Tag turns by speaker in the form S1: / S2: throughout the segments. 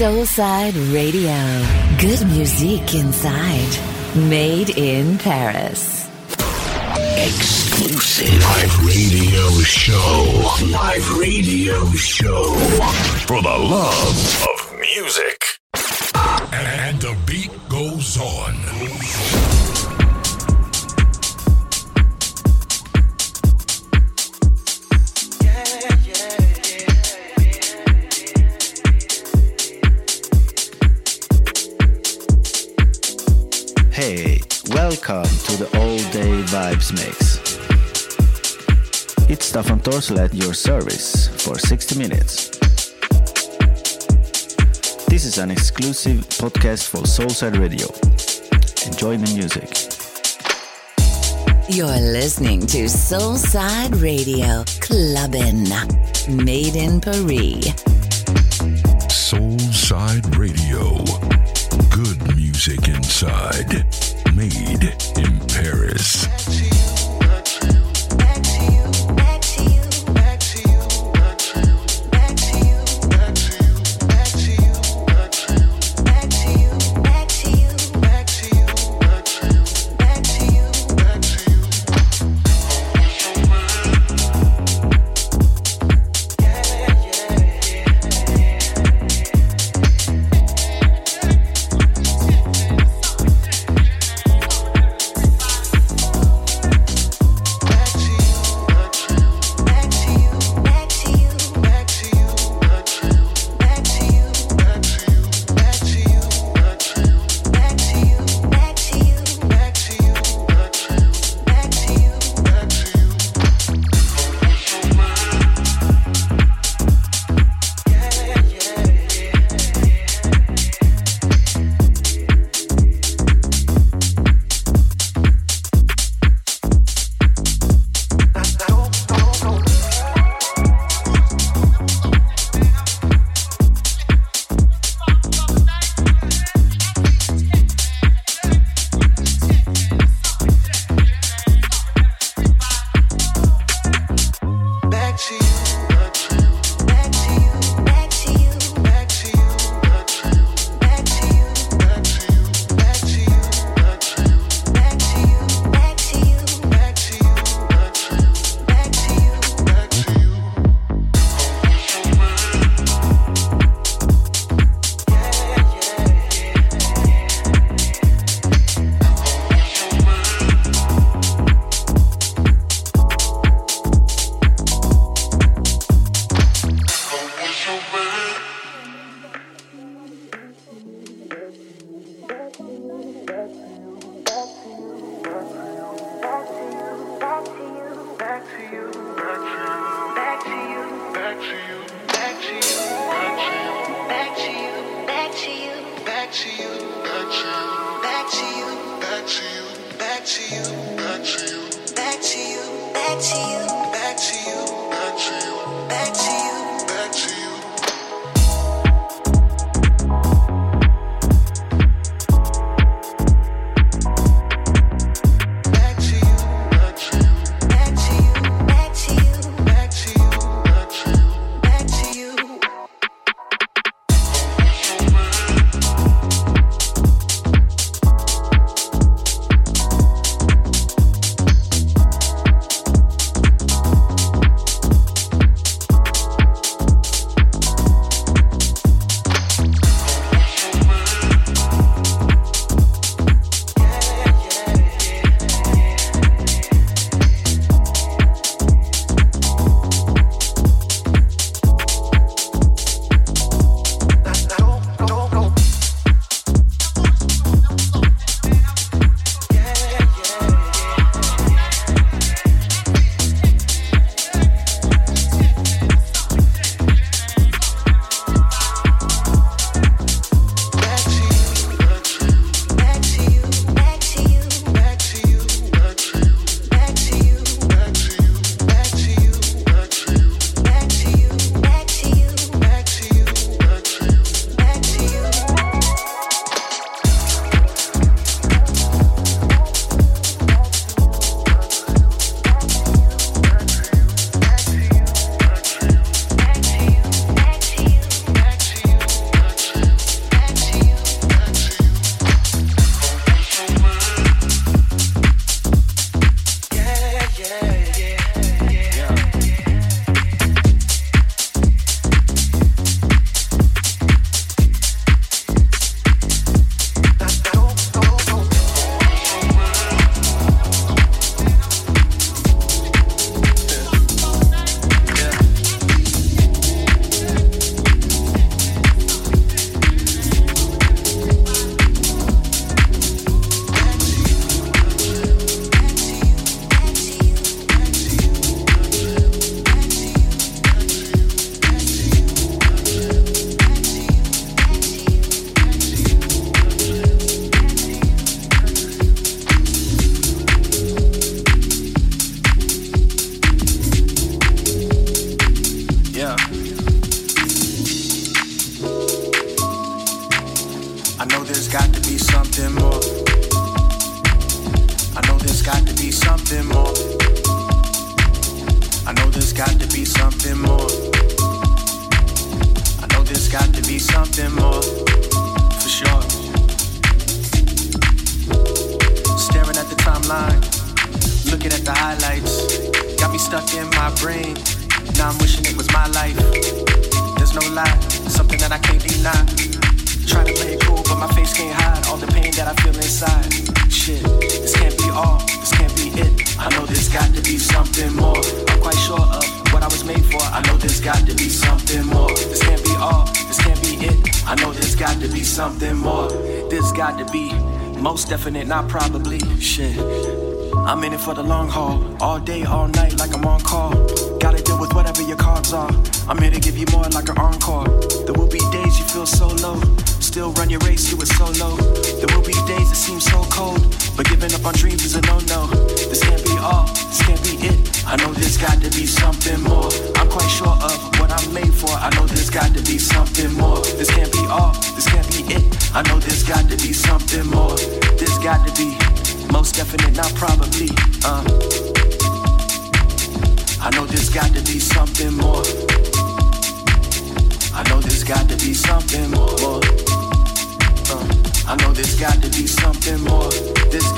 S1: Soulside Radio. Good music inside. Made in Paris.
S2: Exclusive live radio show. Live radio show. For the love of music.
S3: Day Vibes Mix. It's Stefan Torsel at your service for 60 minutes. This is an exclusive podcast for Soulside Radio. Enjoy the music.
S1: You're listening to Soulside Radio Clubbin'. Made in Paris.
S2: Soulside Radio. Good music inside. Made in Paris.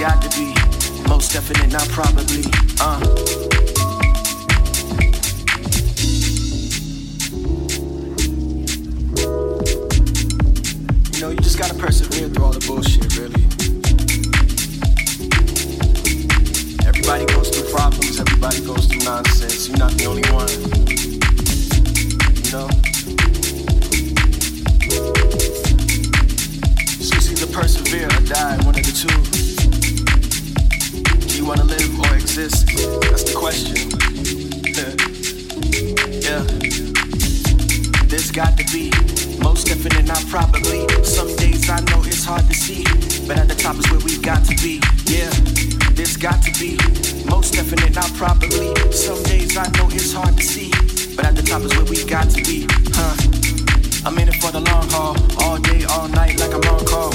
S4: Got to be. Most definite, not probably. Uh. You know, you just gotta persevere through all the bullshit, really. Everybody goes through problems, everybody goes through nonsense. You're not the only one. You know? Persevere or die, one of the two. Wanna live or exist? That's the question. yeah. There's got to be most definite, not probably. Some days I know it's hard to see, but at the top is where we got to be. Yeah, there's got to be most definite, not probably. Some days I know it's hard to see, but at the top is where we got to be. Huh? I'm in it for the long haul, all day, all night, like I'm on call.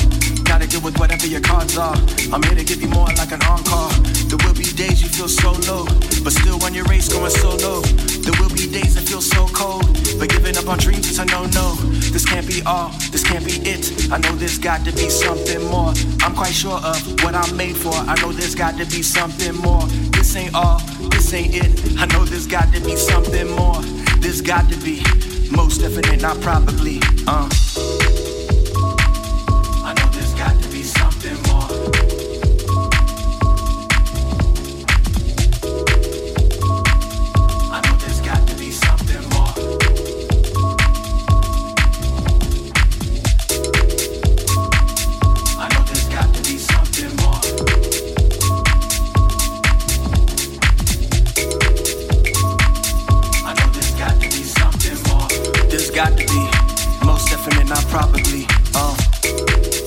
S4: Gotta deal with whatever your cards are. I'm here to give you more like an encore. There will be days you feel so low, but still on your race going solo. There will be days that feel so cold, but giving up on dreams is a no-no. This can't be all, this can't be it. I know there's got to be something more. I'm quite sure of what I'm made for. I know there's got to be something more. This ain't all, this ain't it. I know there's got to be something more. There's got to be most definite, not probably. Uh. Got to be most definite, not probably. Uh.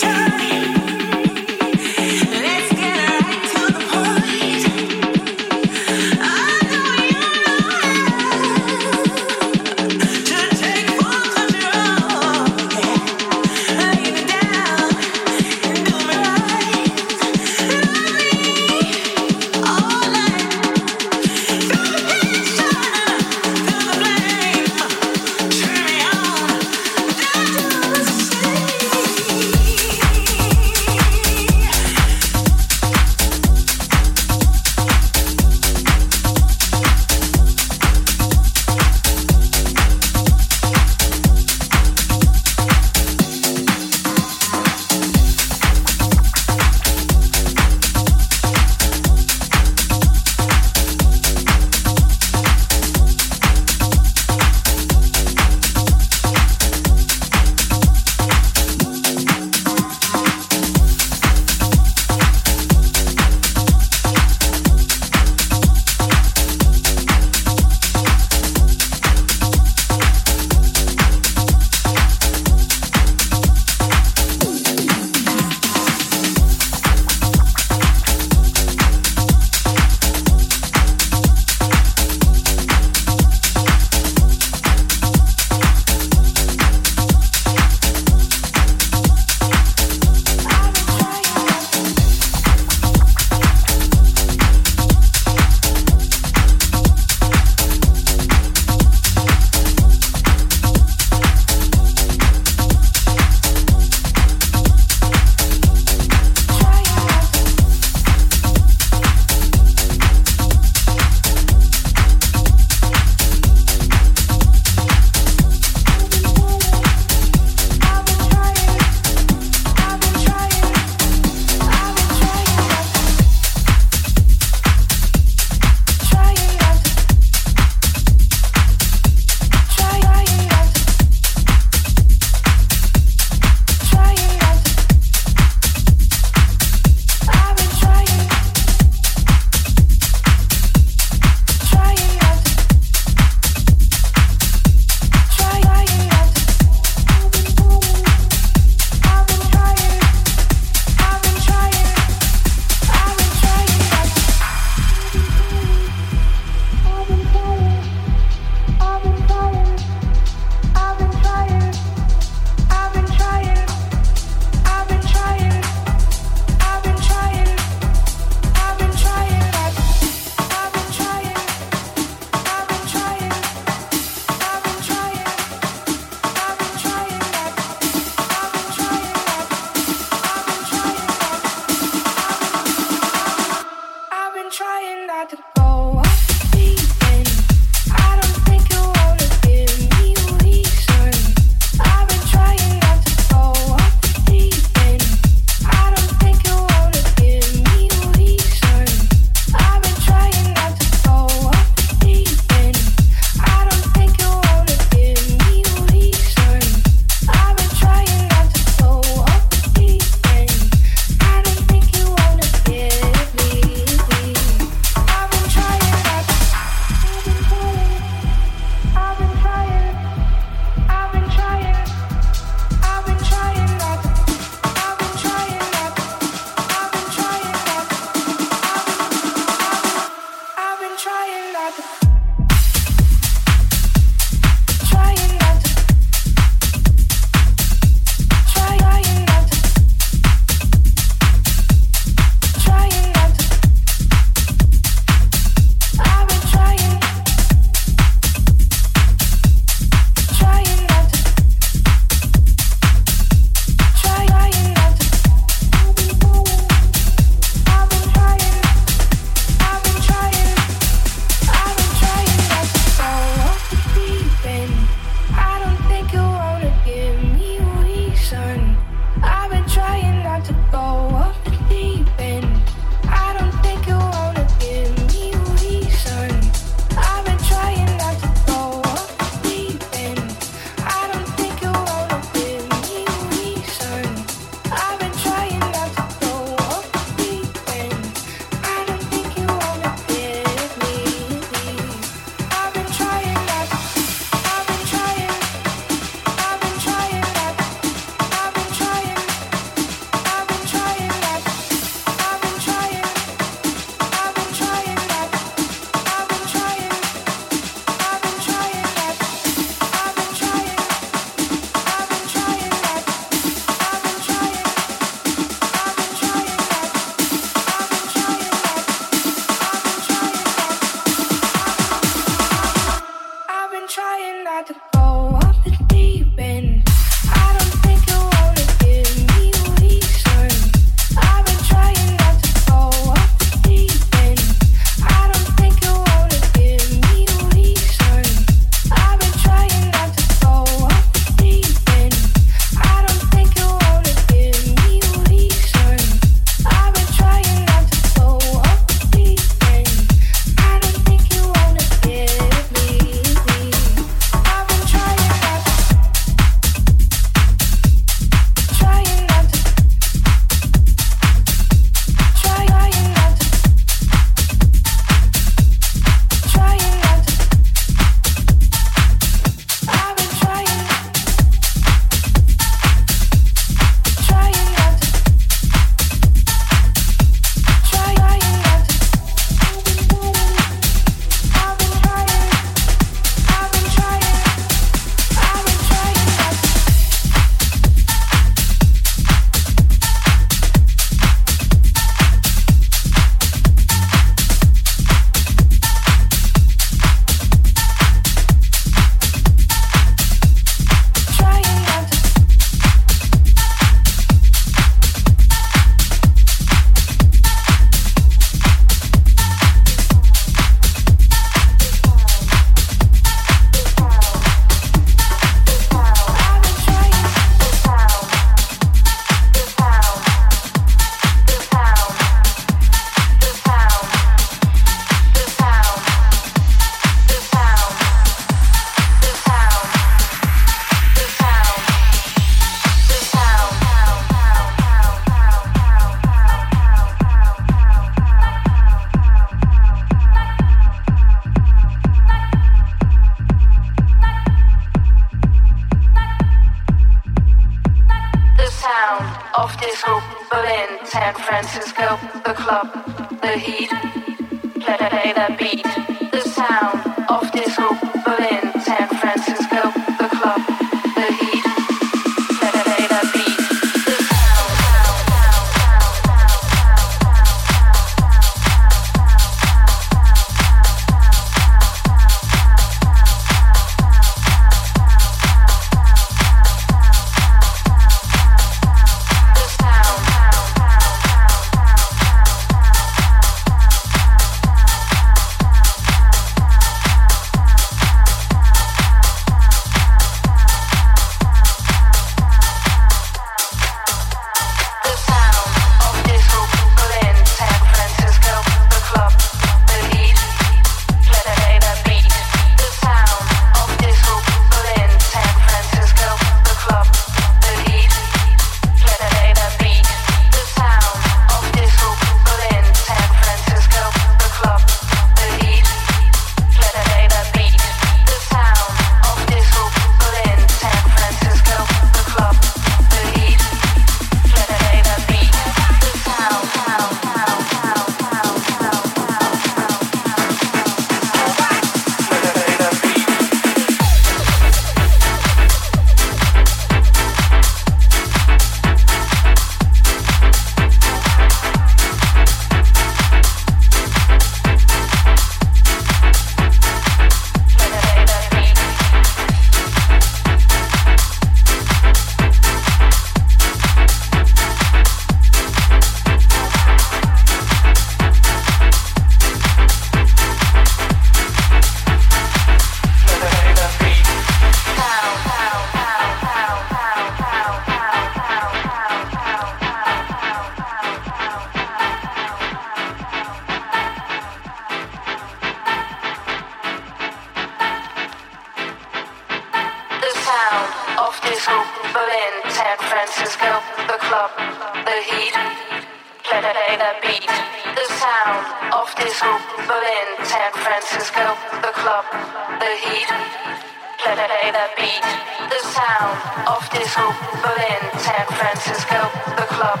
S5: Disco, Berlin, San Francisco, the club,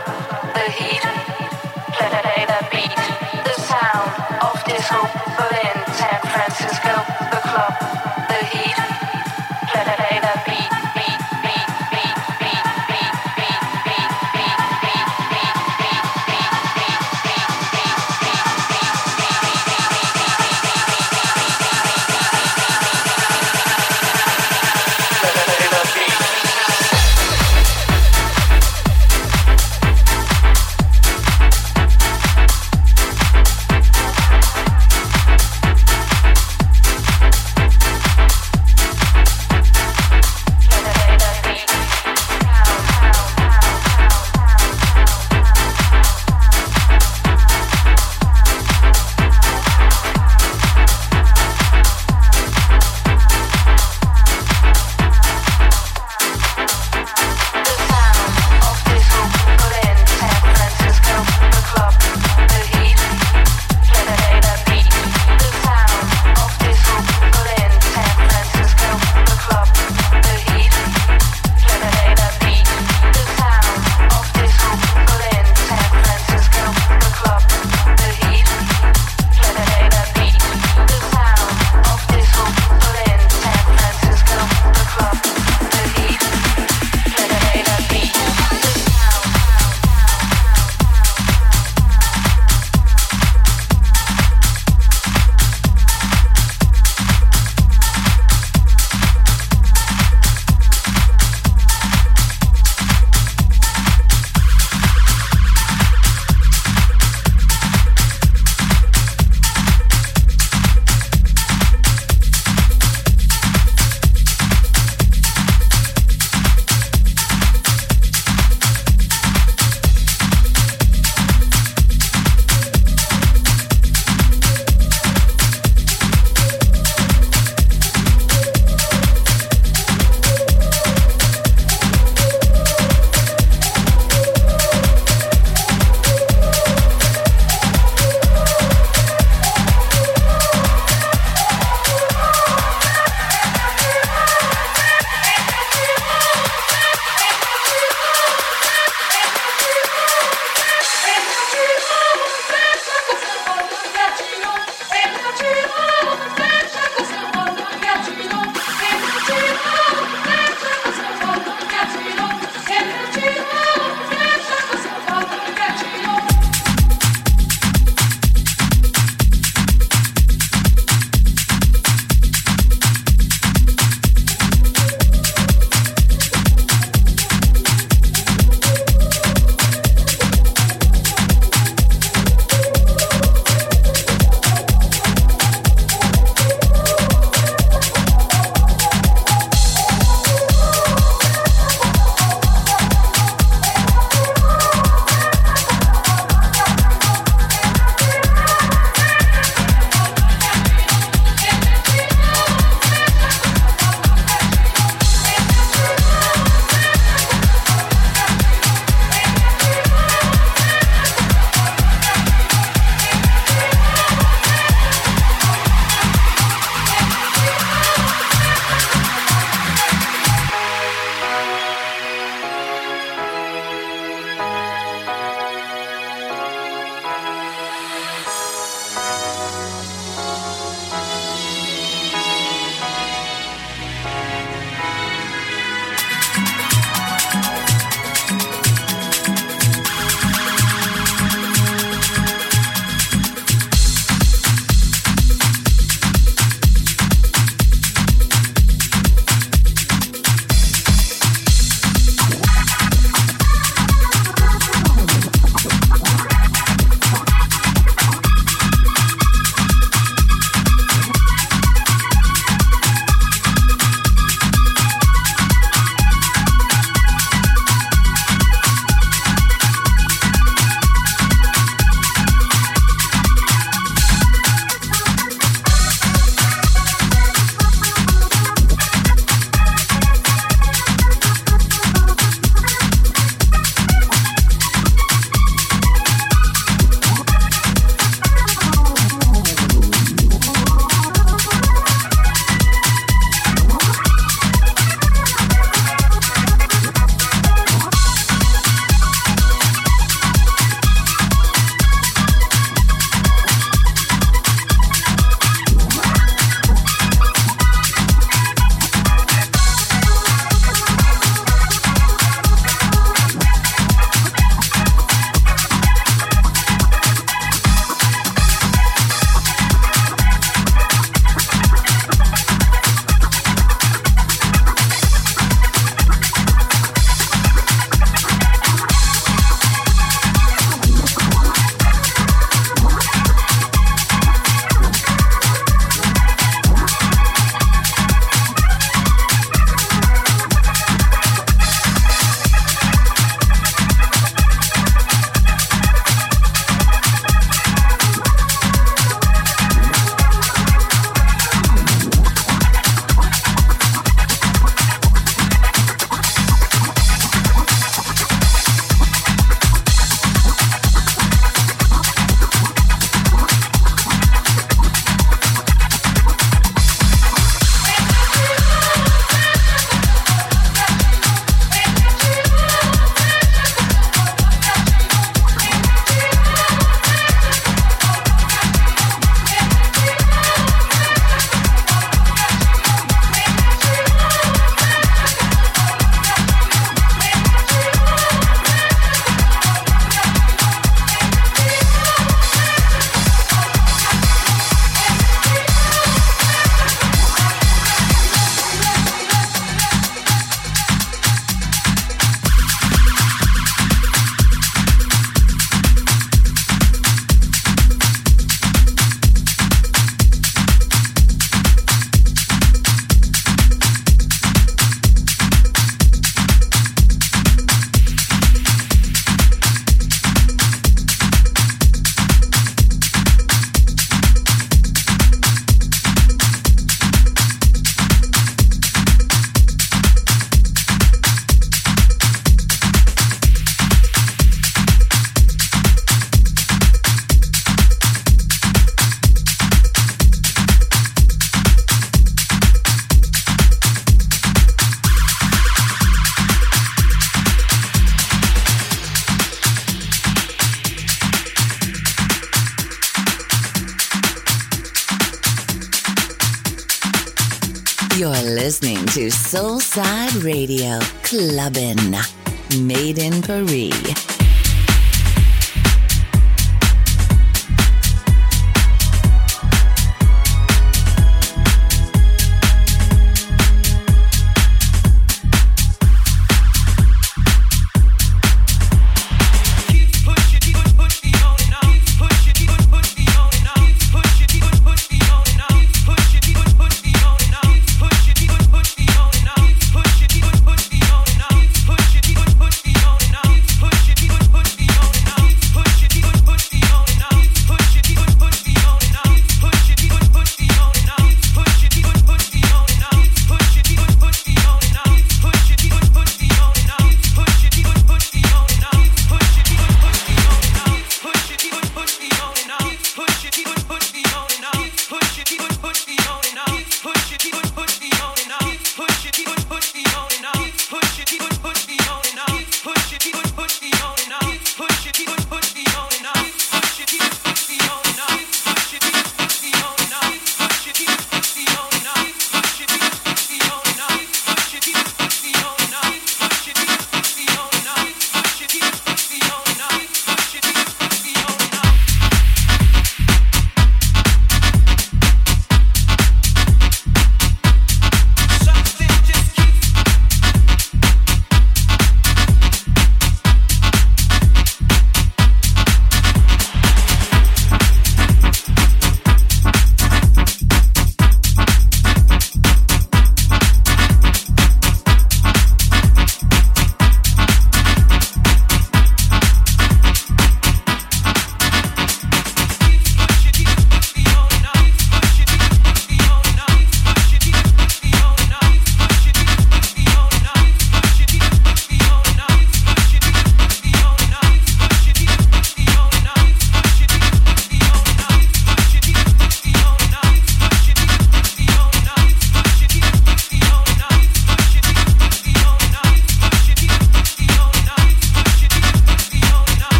S5: the heat. Beat, the sound of disco, Berlin, San Francisco, the club, the heat. Play the beat.
S1: You're listening to Soulside Radio Clubbin' Made in Paris.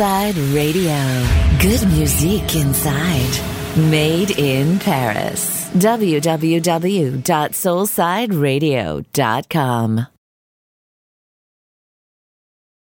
S1: Soulside Radio. Good music inside. Made in Paris. www.soulsideradio.com.